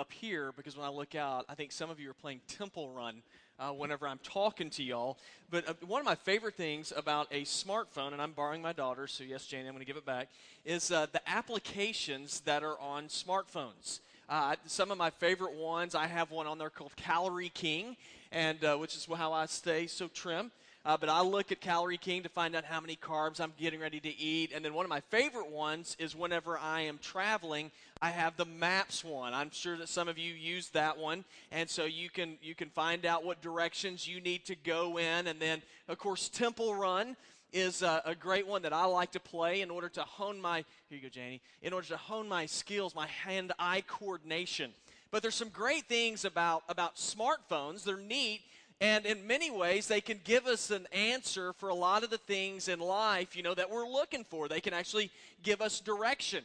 up here because when I look out, I think some of you are playing Temple Run uh, whenever I'm talking to y'all. But uh, one of my favorite things about a smartphone, and I'm borrowing my daughter's, so yes, Jane, I'm going to give it back, is uh, the applications that are on smartphones. Uh, some of my favorite ones, I have one on there called Calorie King, and uh, which is how I stay so trim. Uh, but I look at Calorie King to find out how many carbs I'm getting ready to eat. And then one of my favorite ones is whenever I am traveling, I have the Maps one. I'm sure that some of you use that one, and so you can you can find out what directions you need to go in. And then, of course, Temple Run is a, a, great one that I like to play in order to hone my here you go, Janie. In order to hone my skills, my hand-eye coordination. But there's some great things about about smartphones. They're neat and in many ways, they can give us an answer for a lot of the things in life, you know, that we're looking for. They can actually give us direction.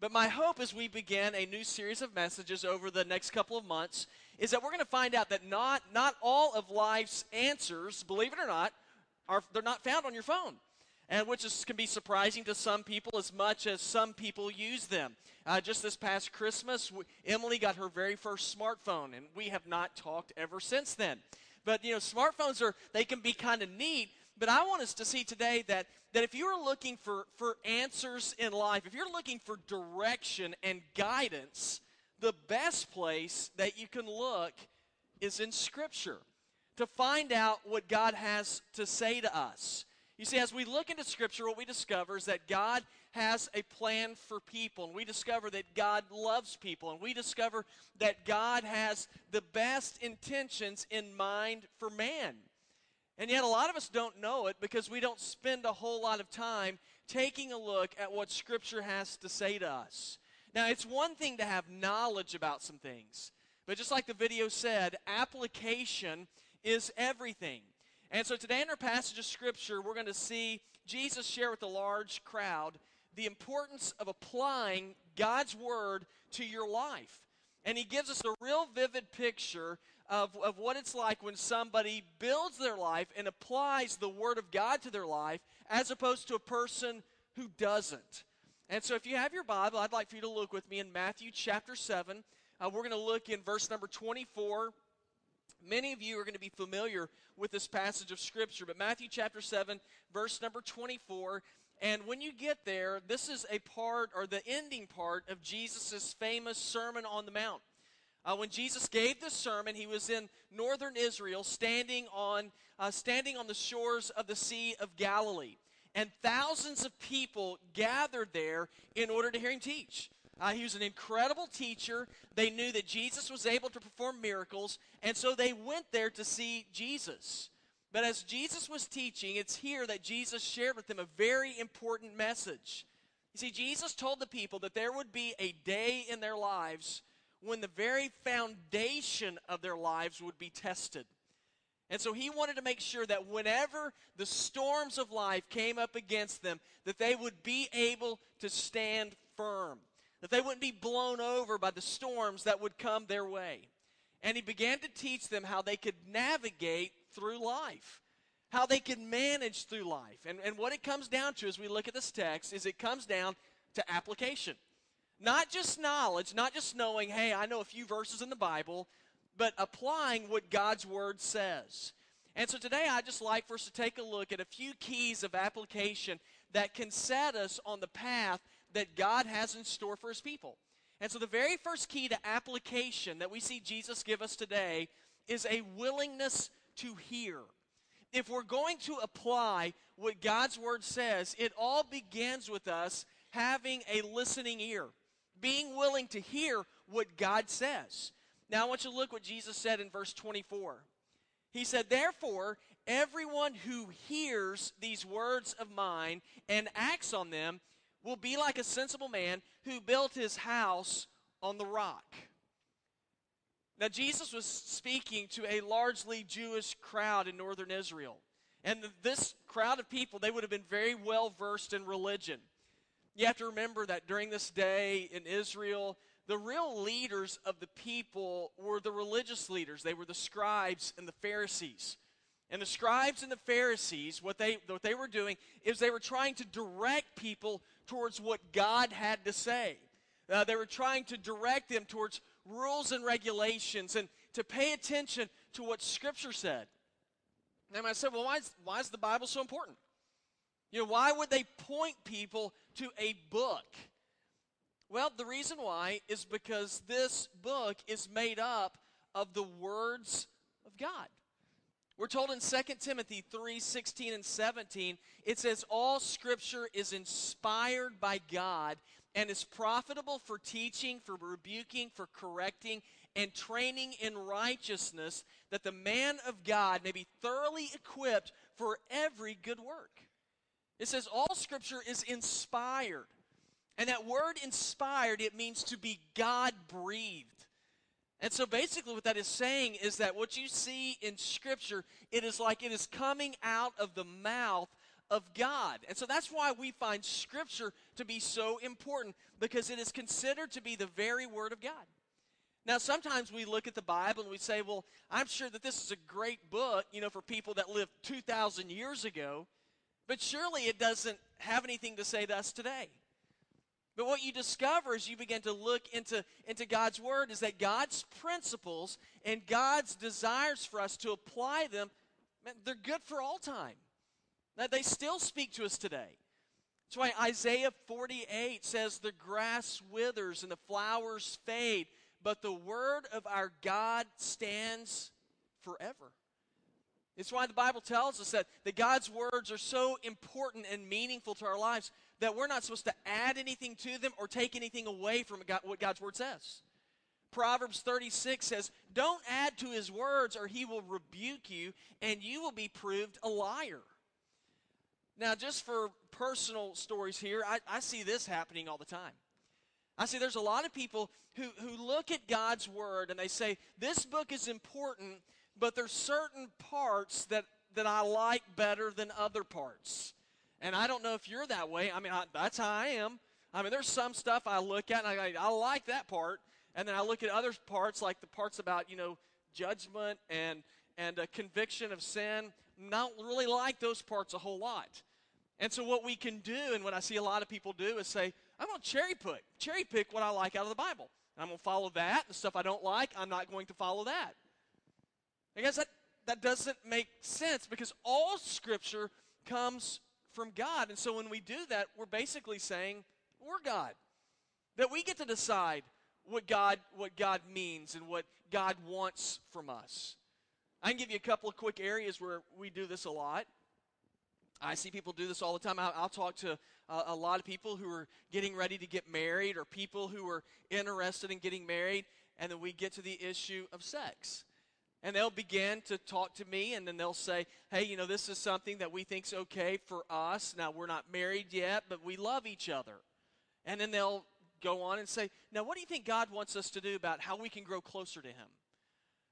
But my hope as we begin a new series of messages over the next couple of months is that we're going to find out that not, not all of life's answers, believe it or not, are, they're not found on your phone. And which is, can be surprising to some people as much as some people use them. Uh, just this past Christmas, Emily got her very first smartphone, and we have not talked ever since then. But, you know, smartphones are, they can be kind of neat. But I want us to see today that, that if you are looking for, for answers in life, if you're looking for direction and guidance, the best place that you can look is in Scripture to find out what God has to say to us. You see, as we look into Scripture, what we discover is that God has a plan for people, and we discover that God loves people, and we discover that God has the best intentions in mind for man. And yet, a lot of us don't know it because we don't spend a whole lot of time taking a look at what Scripture has to say to us. Now, it's one thing to have knowledge about some things, but just like the video said, application is everything. And so, today in our passage of Scripture, we're going to see Jesus share with a large crowd the importance of applying God's word to your life. And he gives us a real vivid picture of, of what it's like when somebody builds their life and applies the word of God to their life as opposed to a person who doesn't. And so, if you have your Bible, I'd like for you to look with me in Matthew chapter 7. Uh, we're going to look in verse number 24. Many of you are going to be familiar with this passage of Scripture, but Matthew chapter 7, verse number 24 and when you get there, this is a part or the ending part of Jesus' famous Sermon on the Mount. Uh, when Jesus gave this sermon, he was in northern Israel, standing on, uh, standing on the shores of the Sea of Galilee. And thousands of people gathered there in order to hear him teach. Uh, he was an incredible teacher. They knew that Jesus was able to perform miracles, and so they went there to see Jesus. But as Jesus was teaching, it's here that Jesus shared with them a very important message. You see, Jesus told the people that there would be a day in their lives when the very foundation of their lives would be tested. And so he wanted to make sure that whenever the storms of life came up against them, that they would be able to stand firm, that they wouldn't be blown over by the storms that would come their way. And he began to teach them how they could navigate through life, how they could manage through life. And, and what it comes down to as we look at this text is it comes down to application. Not just knowledge, not just knowing, hey, I know a few verses in the Bible, but applying what God's Word says. And so today I'd just like for us to take a look at a few keys of application that can set us on the path that God has in store for His people. And so the very first key to application that we see Jesus give us today is a willingness to hear. If we're going to apply what God's Word says, it all begins with us having a listening ear, being willing to hear what God says. Now, I want you to look what Jesus said in verse 24. He said, Therefore, everyone who hears these words of mine and acts on them will be like a sensible man who built his house on the rock. Now, Jesus was speaking to a largely Jewish crowd in northern Israel. And this crowd of people, they would have been very well versed in religion. You have to remember that during this day in Israel, the real leaders of the people were the religious leaders. They were the scribes and the Pharisees. And the scribes and the Pharisees, what they, what they were doing is they were trying to direct people towards what God had to say. Uh, they were trying to direct them towards rules and regulations and to pay attention to what Scripture said. And I said, well, why is, why is the Bible so important? You know, why would they point people to a book? Well, the reason why is because this book is made up of the words of God. We're told in 2 Timothy 3 16 and 17, it says, All scripture is inspired by God and is profitable for teaching, for rebuking, for correcting, and training in righteousness, that the man of God may be thoroughly equipped for every good work. It says, All scripture is inspired. And that word inspired, it means to be God breathed. And so basically, what that is saying is that what you see in Scripture, it is like it is coming out of the mouth of God. And so that's why we find Scripture to be so important, because it is considered to be the very Word of God. Now, sometimes we look at the Bible and we say, well, I'm sure that this is a great book, you know, for people that lived 2,000 years ago, but surely it doesn't have anything to say to us today. But what you discover as you begin to look into, into God's Word is that God's principles and God's desires for us to apply them, man, they're good for all time. That they still speak to us today. That's why Isaiah 48 says, The grass withers and the flowers fade, but the word of our God stands forever. It's why the Bible tells us that, that God's words are so important and meaningful to our lives that we're not supposed to add anything to them or take anything away from what God's word says. Proverbs 36 says, Don't add to his words, or he will rebuke you, and you will be proved a liar. Now, just for personal stories here, I, I see this happening all the time. I see there's a lot of people who, who look at God's word and they say, This book is important, but there's certain parts that, that I like better than other parts. And I don't know if you're that way. I mean, I, that's how I am. I mean, there's some stuff I look at and I, I like that part. And then I look at other parts, like the parts about, you know, judgment and, and a conviction of sin. Not really like those parts a whole lot. And so what we can do, and what I see a lot of people do, is say, I'm going to cherry pick, cherry pick what I like out of the Bible. I'm going to follow that. The stuff I don't like, I'm not going to follow that. I guess that, that doesn't make sense because all Scripture comes from God. And so when we do that, we're basically saying we're God. That we get to decide what God, what God means and what God wants from us. I can give you a couple of quick areas where we do this a lot. I see people do this all the time. I'll, I'll talk to a lot of people who are getting ready to get married or people who are interested in getting married, and then we get to the issue of sex and they'll begin to talk to me and then they'll say hey you know this is something that we think's okay for us. Now we're not married yet but we love each other. And then they'll go on and say now what do you think god wants us to do about how we can grow closer to him?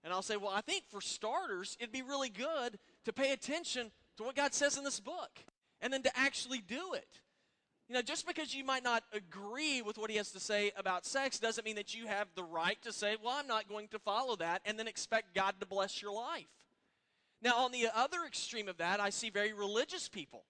And i'll say well i think for starters it'd be really good to pay attention to what god says in this book and then to actually do it you know, just because you might not agree with what he has to say about sex doesn't mean that you have the right to say, well, I'm not going to follow that, and then expect God to bless your life. Now, on the other extreme of that, I see very religious people.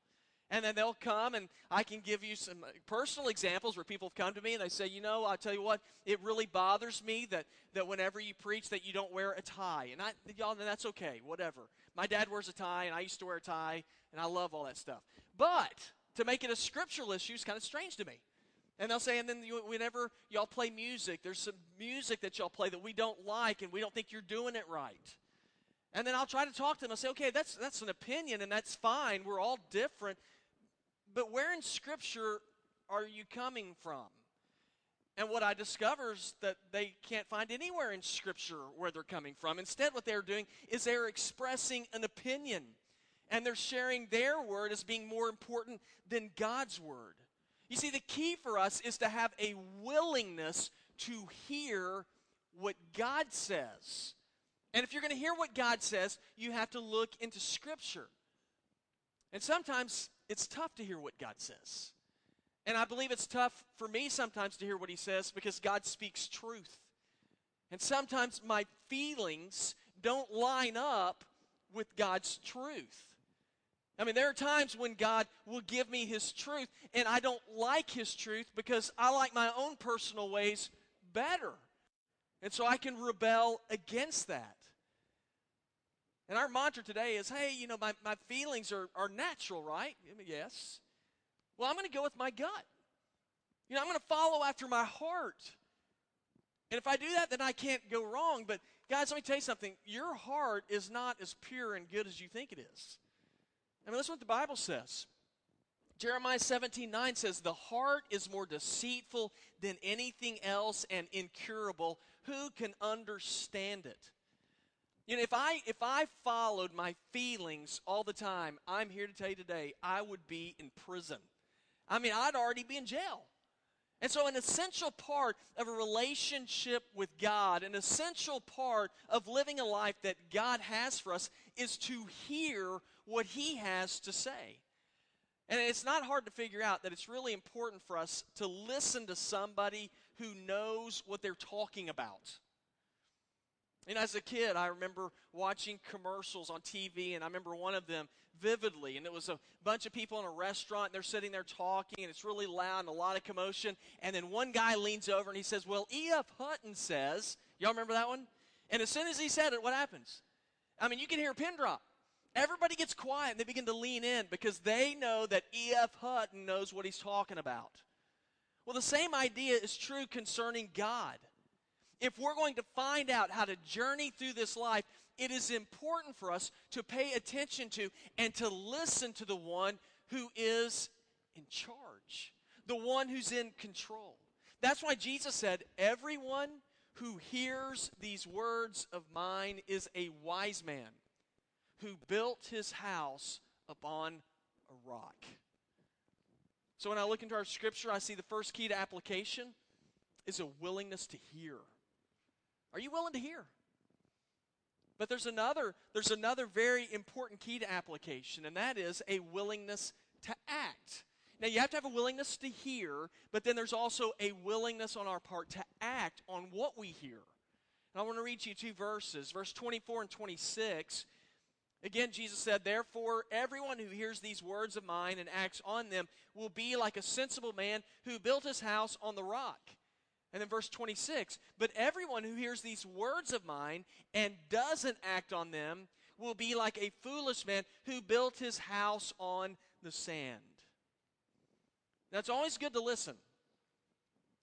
And then they'll come, and I can give you some uh, personal examples where people have come to me and they say, you know, I'll tell you what, it really bothers me that, that whenever you preach that you don't wear a tie. And I, y'all, that's okay, whatever. My dad wears a tie, and I used to wear a tie, and I love all that stuff. But to make it a scriptural issue is kind of strange to me. And they'll say, and then you, whenever y'all play music, there's some music that y'all play that we don't like and we don't think you're doing it right. And then I'll try to talk to them. I'll say, okay, that's, that's an opinion and that's fine. We're all different. But where in Scripture are you coming from? And what I discover is that they can't find anywhere in Scripture where they're coming from. Instead, what they're doing is they're expressing an opinion and they're sharing their word as being more important than God's word. You see, the key for us is to have a willingness to hear what God says. And if you're going to hear what God says, you have to look into Scripture. And sometimes it's tough to hear what God says. And I believe it's tough for me sometimes to hear what He says because God speaks truth. And sometimes my feelings don't line up with God's truth. I mean, there are times when God will give me His truth, and I don't like His truth because I like my own personal ways better. And so I can rebel against that. And our mantra today is hey, you know, my, my feelings are, are natural, right? Yes. Well, I'm going to go with my gut. You know, I'm going to follow after my heart. And if I do that, then I can't go wrong. But, guys, let me tell you something. Your heart is not as pure and good as you think it is. I mean, listen what the Bible says. Jeremiah 17 9 says, The heart is more deceitful than anything else and incurable. Who can understand it? You know, if I if I followed my feelings all the time, I'm here to tell you today, I would be in prison. I mean, I'd already be in jail. And so, an essential part of a relationship with God, an essential part of living a life that God has for us, is to hear what He has to say. And it's not hard to figure out that it's really important for us to listen to somebody who knows what they're talking about. And as a kid, I remember watching commercials on TV, and I remember one of them vividly. And it was a bunch of people in a restaurant, and they're sitting there talking, and it's really loud and a lot of commotion. And then one guy leans over and he says, Well, E.F. Hutton says, Y'all remember that one? And as soon as he said it, what happens? I mean, you can hear a pin drop. Everybody gets quiet and they begin to lean in because they know that E.F. Hutton knows what he's talking about. Well, the same idea is true concerning God if we're going to find out how to journey through this life, it is important for us to pay attention to and to listen to the one who is in charge, the one who's in control. That's why Jesus said, Everyone who hears these words of mine is a wise man who built his house upon a rock. So when I look into our scripture, I see the first key to application is a willingness to hear. Are you willing to hear? But there's another, there's another very important key to application, and that is a willingness to act. Now, you have to have a willingness to hear, but then there's also a willingness on our part to act on what we hear. And I want to read you two verses, verse 24 and 26. Again, Jesus said, Therefore, everyone who hears these words of mine and acts on them will be like a sensible man who built his house on the rock. And then verse 26 But everyone who hears these words of mine and doesn't act on them will be like a foolish man who built his house on the sand. Now, it's always good to listen.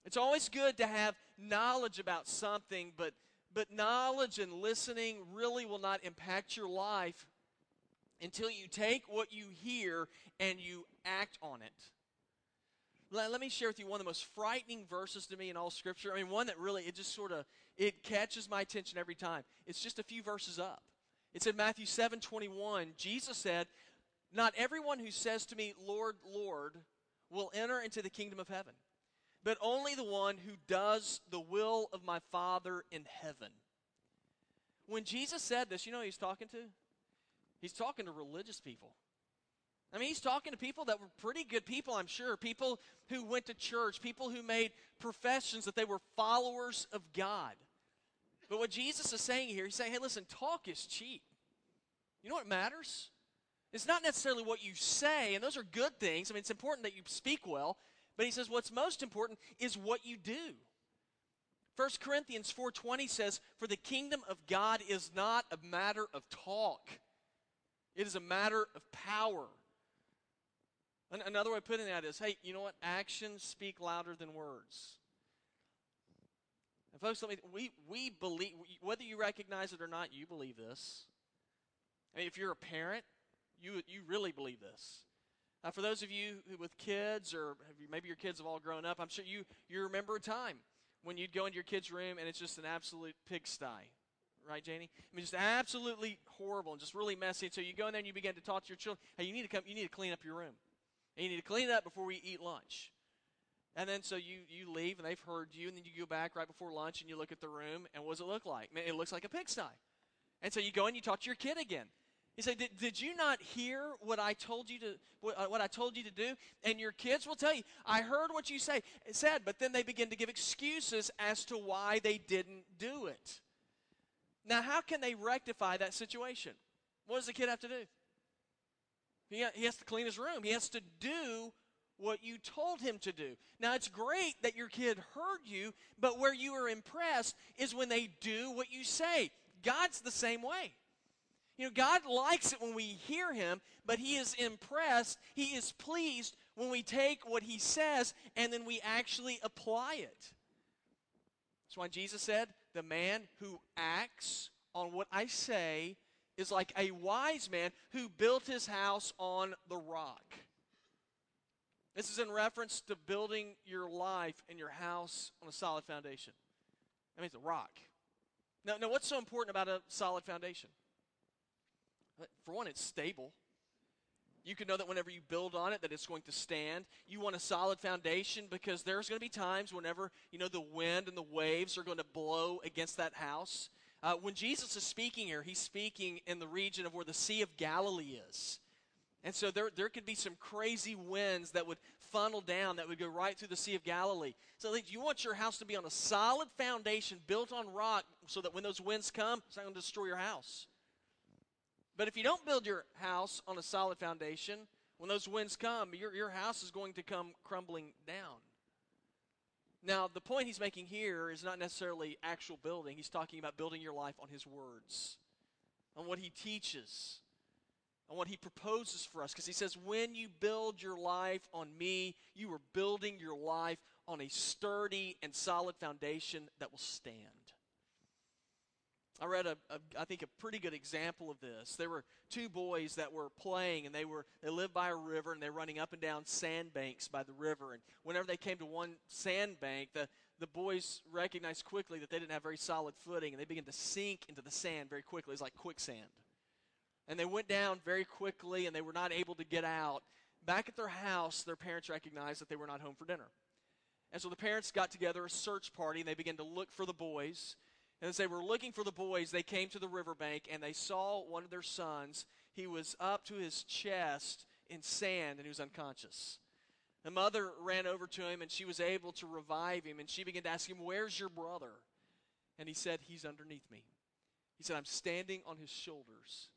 It's always good to have knowledge about something, but, but knowledge and listening really will not impact your life until you take what you hear and you act on it let, let me share with you one of the most frightening verses to me in all Scripture. I mean, one that really, it just sort of, it catches my attention every time. It's just a few verses up. It's in Matthew 7 21. Jesus said, Not everyone who says to me, Lord, Lord, will enter into the kingdom of heaven, but only the one who does the will of my Father in heaven. When Jesus said this, you know he's talking to? He's talking to religious people. I mean, he's talking to people that were pretty good people, I'm sure. People who went to church, people who made professions that they were followers of God. But what Jesus is saying here, he's saying, hey, listen, talk is cheap. You know what matters? It's not necessarily what you say, and those are good things. I mean, it's important that you speak well, but he says what's most important is what you do. 1 Corinthians 4:20 says, "For the kingdom of God is not a matter of talk. It is a matter of power." Another way of putting that is hey, you know what? Actions speak louder than words. And folks, let me, we, we believe, whether you recognize it or not, you believe this. I mean, if you're a parent, you, you really believe this. Uh, for those of you with kids, or you, maybe your kids have all grown up, I'm sure you, you remember a time when you'd go into your kid's room and it's just an absolute pigsty. Right, Janie? I mean, just absolutely horrible and just really messy. And so you go in there and you begin to talk to your children. Hey, you need to come. You need to clean up your room. And you need to clean it up before we eat lunch. And then so you, you leave and they've heard you, and then you go back right before lunch and you look at the room, and what does it look like? Man, it looks like a pigsty. And so you go and you talk to your kid again. You say, did, did you not hear what I told you to what, uh, what I told you to do? And your kids will tell you, I heard what you say said, but then they begin to give excuses as to why they didn't do it. Now, how can they rectify that situation? What does the kid have to do? He, he has to clean his room. He has to do what you told him to do. Now, it's great that your kid heard you, but where you are impressed is when they do what you say. God's the same way. You know, God likes it when we hear him, but he is impressed, he is pleased when we take what he says and then we actually apply it. That's why Jesus said, The man who acts on what I say is like a wise man who built his house on the rock. This is in reference to building your life and your house on a solid foundation. That means a rock. Now, now, what's so important about a solid foundation? For one, it's stable. You can know that whenever you build on it, that it's going to stand. You want a solid foundation because there's going to be times whenever you know the wind and the waves are going to blow against that house. Uh, when Jesus is speaking here, he's speaking in the region of where the Sea of Galilee is. And so there, there could be some crazy winds that would funnel down that would go right through the Sea of Galilee. So you want your house to be on a solid foundation built on rock so that when those winds come, it's not going to destroy your house. But if you don't build your house on a solid foundation, when those winds come, your, your house is going to come crumbling down. Now, the point he's making here is not necessarily actual building. He's talking about building your life on his words, on what he teaches, on what he proposes for us. Because he says, when you build your life on me, you are building your life on a sturdy and solid foundation that will stand. I read a, a, I think a pretty good example of this. There were two boys that were playing, and they were they lived by a river, and they're running up and down sandbanks by the river. And whenever they came to one sandbank, the the boys recognized quickly that they didn't have very solid footing, and they began to sink into the sand very quickly. It's like quicksand. And they went down very quickly, and they were not able to get out. Back at their house, their parents recognized that they were not home for dinner. And so the parents got together a search party, and they began to look for the boys. And as they were looking for the boys, they came to the riverbank and they saw one of their sons. He was up to his chest in sand and he was unconscious. The mother ran over to him and she was able to revive him and she began to ask him, Where's your brother? And he said, He's underneath me. He said, I'm standing on his shoulders.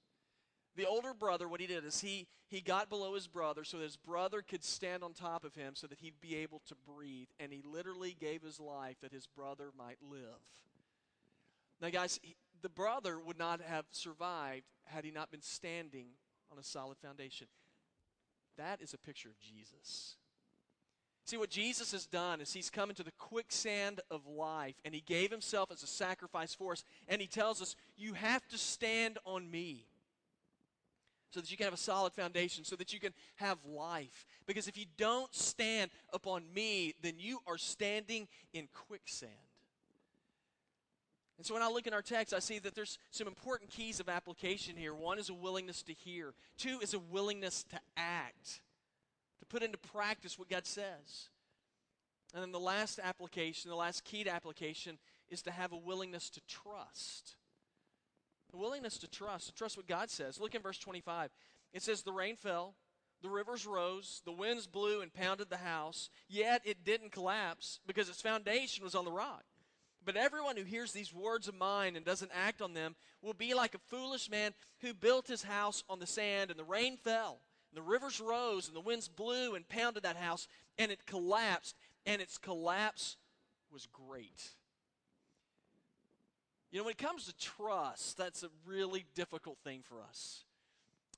The older brother, what he did is he, he got below his brother so that his brother could stand on top of him so that he'd be able to breathe. And he literally gave his life that his brother might live. Now, guys, the brother would not have survived had he not been standing on a solid foundation. That is a picture of Jesus. See, what Jesus has done is he's come into the quicksand of life and he gave himself as a sacrifice for us. And he tells us, You have to stand on me so that you can have a solid foundation, so that you can have life. Because if you don't stand upon me, then you are standing in quicksand. And so when I look in our text, I see that there's some important keys of application here. One is a willingness to hear, two is a willingness to act, to put into practice what God says. And then the last application, the last key to application, is to have a willingness to trust. A willingness to trust, to trust what God says. Look in verse 25. It says, The rain fell, the rivers rose, the winds blew and pounded the house, yet it didn't collapse because its foundation was on the rock. But everyone who hears these words of mine and doesn't act on them will be like a foolish man who built his house on the sand, and the rain fell, and the rivers rose, and the winds blew and pounded that house, and it collapsed, and its collapse was great. You know, when it comes to trust, that's a really difficult thing for us.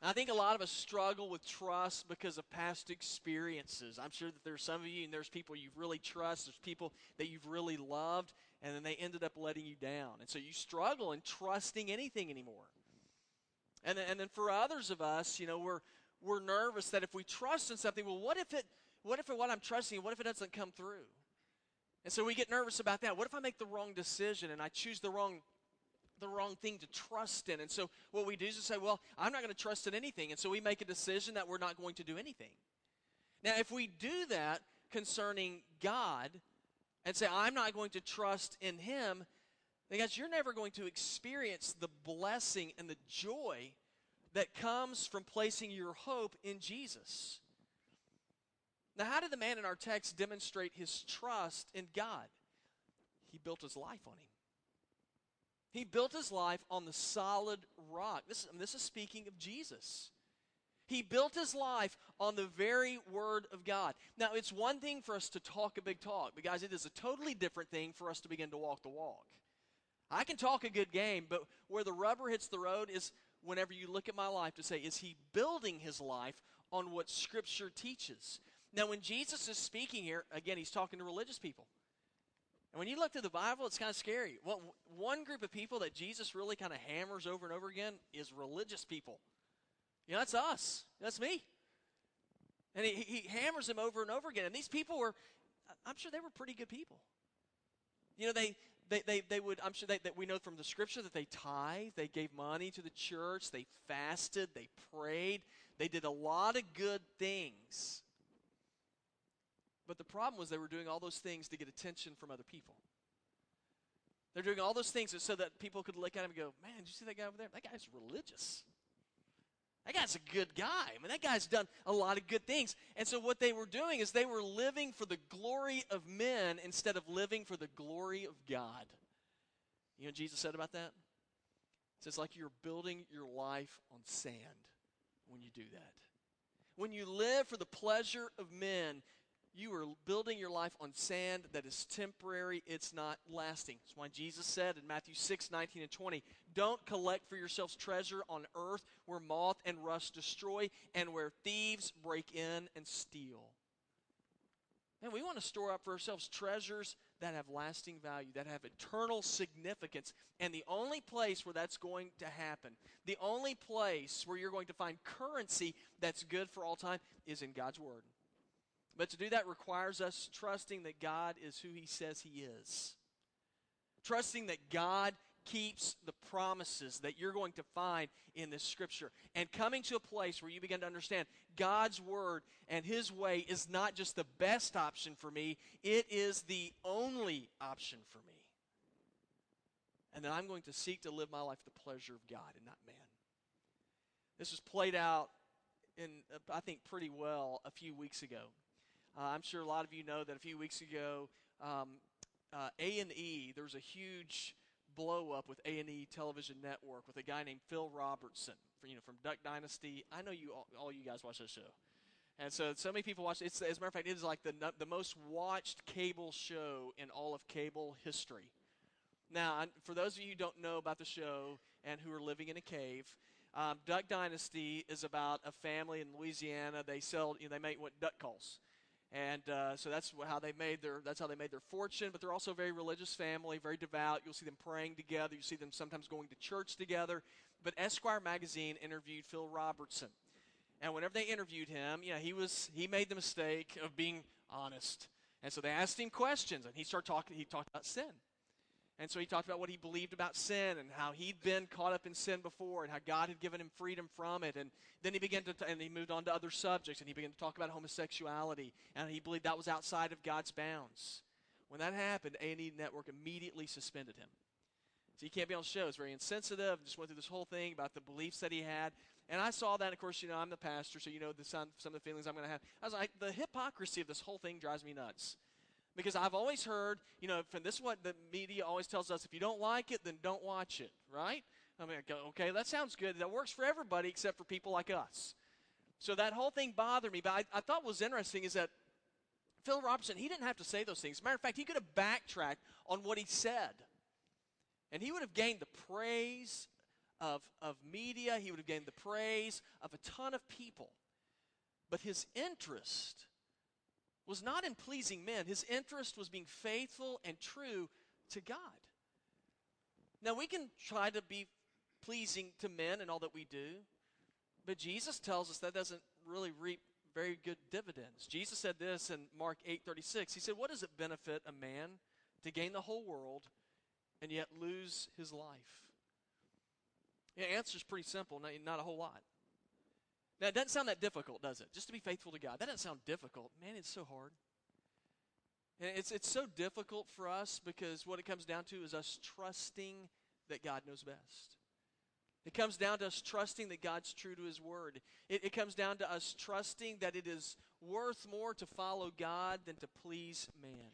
I think a lot of us struggle with trust because of past experiences. I'm sure that there's some of you, and there's people you've really trust, there's people that you've really loved, and then they ended up letting you down. And so you struggle in trusting anything anymore. And and then for others of us, you know, we're, we're nervous that if we trust in something, well, what if it, what if what I'm trusting, what if it doesn't come through? And so we get nervous about that. What if I make the wrong decision and I choose the wrong the wrong thing to trust in. And so what we do is we say, well, I'm not going to trust in anything. And so we make a decision that we're not going to do anything. Now, if we do that concerning God and say, I'm not going to trust in Him, then guys, you're never going to experience the blessing and the joy that comes from placing your hope in Jesus. Now, how did the man in our text demonstrate his trust in God? He built his life on Him. He built his life on the solid rock. This, this is speaking of Jesus. He built his life on the very Word of God. Now, it's one thing for us to talk a big talk, but guys, it is a totally different thing for us to begin to walk the walk. I can talk a good game, but where the rubber hits the road is whenever you look at my life to say, is he building his life on what Scripture teaches? Now, when Jesus is speaking here, again, he's talking to religious people. And when you look through the Bible, it's kind of scary. One group of people that Jesus really kind of hammers over and over again is religious people. You know, that's us. That's me. And he, he hammers them over and over again. And these people were, I'm sure they were pretty good people. You know, they, they, they, they would, I'm sure they, that we know from the scripture that they tithe, they gave money to the church, they fasted, they prayed, they did a lot of good things. But the problem was they were doing all those things to get attention from other people. They're doing all those things so that people could look at him and go, Man, did you see that guy over there? That guy's religious. That guy's a good guy. I mean, that guy's done a lot of good things. And so, what they were doing is they were living for the glory of men instead of living for the glory of God. You know Jesus said about that? He says, like you're building your life on sand when you do that. When you live for the pleasure of men, you are building your life on sand that is temporary, it's not lasting. That's why Jesus said in Matthew 6 19 and 20, Don't collect for yourselves treasure on earth where moth and rust destroy and where thieves break in and steal. And we want to store up for ourselves treasures that have lasting value, that have eternal significance. And the only place where that's going to happen, the only place where you're going to find currency that's good for all time, is in God's Word. But to do that requires us trusting that God is who He says He is. Trusting that God keeps the promises that you're going to find in this scripture. And coming to a place where you begin to understand God's word and His way is not just the best option for me, it is the only option for me. And that I'm going to seek to live my life the pleasure of God and not man. This was played out in, uh, I think, pretty well a few weeks ago. Uh, I'm sure a lot of you know that a few weeks ago, um, uh, A&E, there was a huge blow up with A&E Television Network with a guy named Phil Robertson, for, you know, from Duck Dynasty. I know you all, all you guys watch this show. And so, so many people watch it. As a matter of fact, it is like the, the most watched cable show in all of cable history. Now, for those of you who don't know about the show and who are living in a cave, um, Duck Dynasty is about a family in Louisiana. They sell, you know, they make what duck calls. And uh, so that's how they made their that's how they made their fortune. But they're also a very religious family, very devout. You'll see them praying together. You see them sometimes going to church together. But Esquire magazine interviewed Phil Robertson, and whenever they interviewed him, you know, he was he made the mistake of being honest. And so they asked him questions, and he started talking. He talked about sin. And so he talked about what he believed about sin and how he'd been caught up in sin before and how God had given him freedom from it. And then he began to, t- and he moved on to other subjects and he began to talk about homosexuality and he believed that was outside of God's bounds. When that happened, A&E Network immediately suspended him. So he can't be on the show. It's very insensitive. Just went through this whole thing about the beliefs that he had. And I saw that. Of course, you know, I'm the pastor, so you know the, some, some of the feelings I'm going to have. I was like, the hypocrisy of this whole thing drives me nuts. Because I've always heard, you know, and this is what the media always tells us if you don't like it, then don't watch it, right? I mean, okay, that sounds good. That works for everybody except for people like us. So that whole thing bothered me. But I, I thought was interesting is that Phil Robertson, he didn't have to say those things. Matter of fact, he could have backtracked on what he said. And he would have gained the praise of, of media, he would have gained the praise of a ton of people. But his interest was not in pleasing men, his interest was being faithful and true to God. Now, we can try to be pleasing to men in all that we do, but Jesus tells us that doesn't really reap very good dividends. Jesus said this in Mark 8:36. He said, "What does it benefit a man to gain the whole world and yet lose his life?" The answer is pretty simple, not, not a whole lot. Now, it doesn't sound that difficult, does it? Just to be faithful to God. That doesn't sound difficult. Man, it's so hard. And it's, it's so difficult for us because what it comes down to is us trusting that God knows best. It comes down to us trusting that God's true to His Word. It, it comes down to us trusting that it is worth more to follow God than to please man.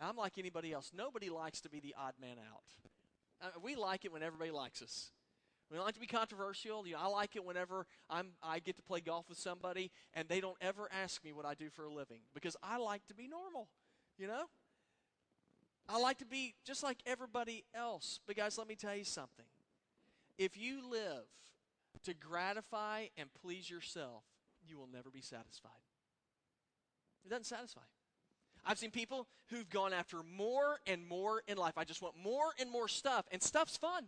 I'm like anybody else. Nobody likes to be the odd man out. Uh, we like it when everybody likes us. We don't like to be controversial. You know, I like it whenever I'm, I get to play golf with somebody and they don't ever ask me what I do for a living because I like to be normal, you know? I like to be just like everybody else. But, guys, let me tell you something. If you live to gratify and please yourself, you will never be satisfied. It doesn't satisfy. I've seen people who've gone after more and more in life. I just want more and more stuff, and stuff's fun.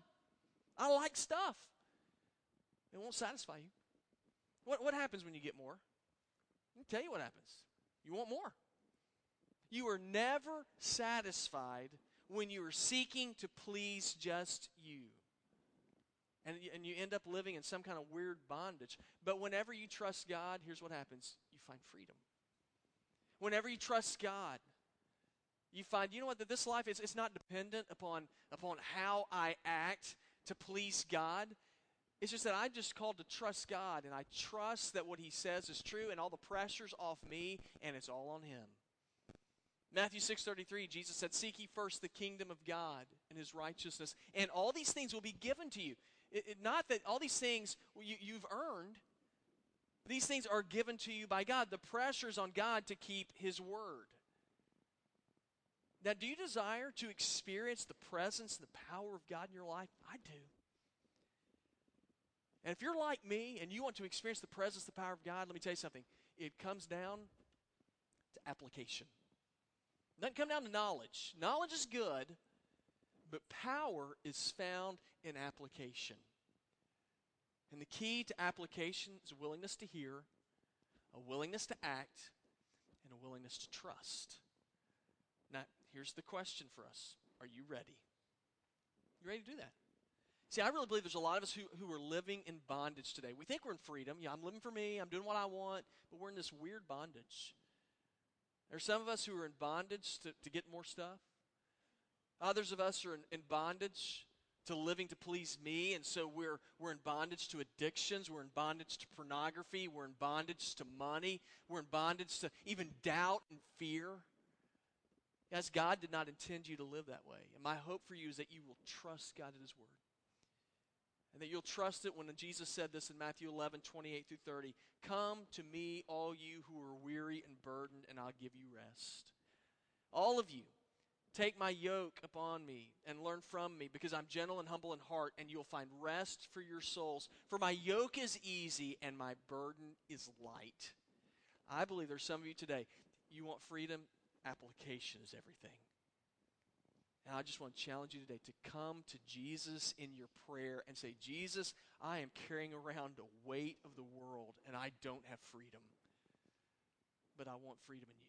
I like stuff. It won't satisfy you. What, what happens when you get more? Me tell you what happens. You want more. You are never satisfied when you are seeking to please just you. And, and you end up living in some kind of weird bondage. But whenever you trust God, here's what happens you find freedom. Whenever you trust God, you find, you know what, that this life is it's not dependent upon, upon how I act to please God. It's just that I'm just called to trust God, and I trust that what He says is true, and all the pressure's off me, and it's all on Him. Matthew 6:33 Jesus said seek ye first the kingdom of God and his righteousness and all these things will be given to you. It, it, not that all these things you, you've earned. These things are given to you by God. The pressure's on God to keep his word. Now, do you desire to experience the presence and the power of God in your life? I do. And if you're like me and you want to experience the presence, the power of God, let me tell you something. It comes down to application. It doesn't come down to knowledge. Knowledge is good, but power is found in application. And the key to application is a willingness to hear, a willingness to act, and a willingness to trust. Here's the question for us Are you ready? You ready to do that? See, I really believe there's a lot of us who, who are living in bondage today. We think we're in freedom. Yeah, I'm living for me, I'm doing what I want, but we're in this weird bondage. There are some of us who are in bondage to, to get more stuff. Others of us are in, in bondage to living to please me, and so we're, we're in bondage to addictions, we're in bondage to pornography, we're in bondage to money, we're in bondage to even doubt and fear. As God did not intend you to live that way. And my hope for you is that you will trust God in His Word. And that you'll trust it when Jesus said this in Matthew 11, 28 through 30. Come to me, all you who are weary and burdened, and I'll give you rest. All of you, take my yoke upon me and learn from me, because I'm gentle and humble in heart, and you'll find rest for your souls. For my yoke is easy and my burden is light. I believe there's some of you today, you want freedom, application is everything. And I just want to challenge you today to come to Jesus in your prayer and say, Jesus, I am carrying around the weight of the world and I don't have freedom. But I want freedom in you.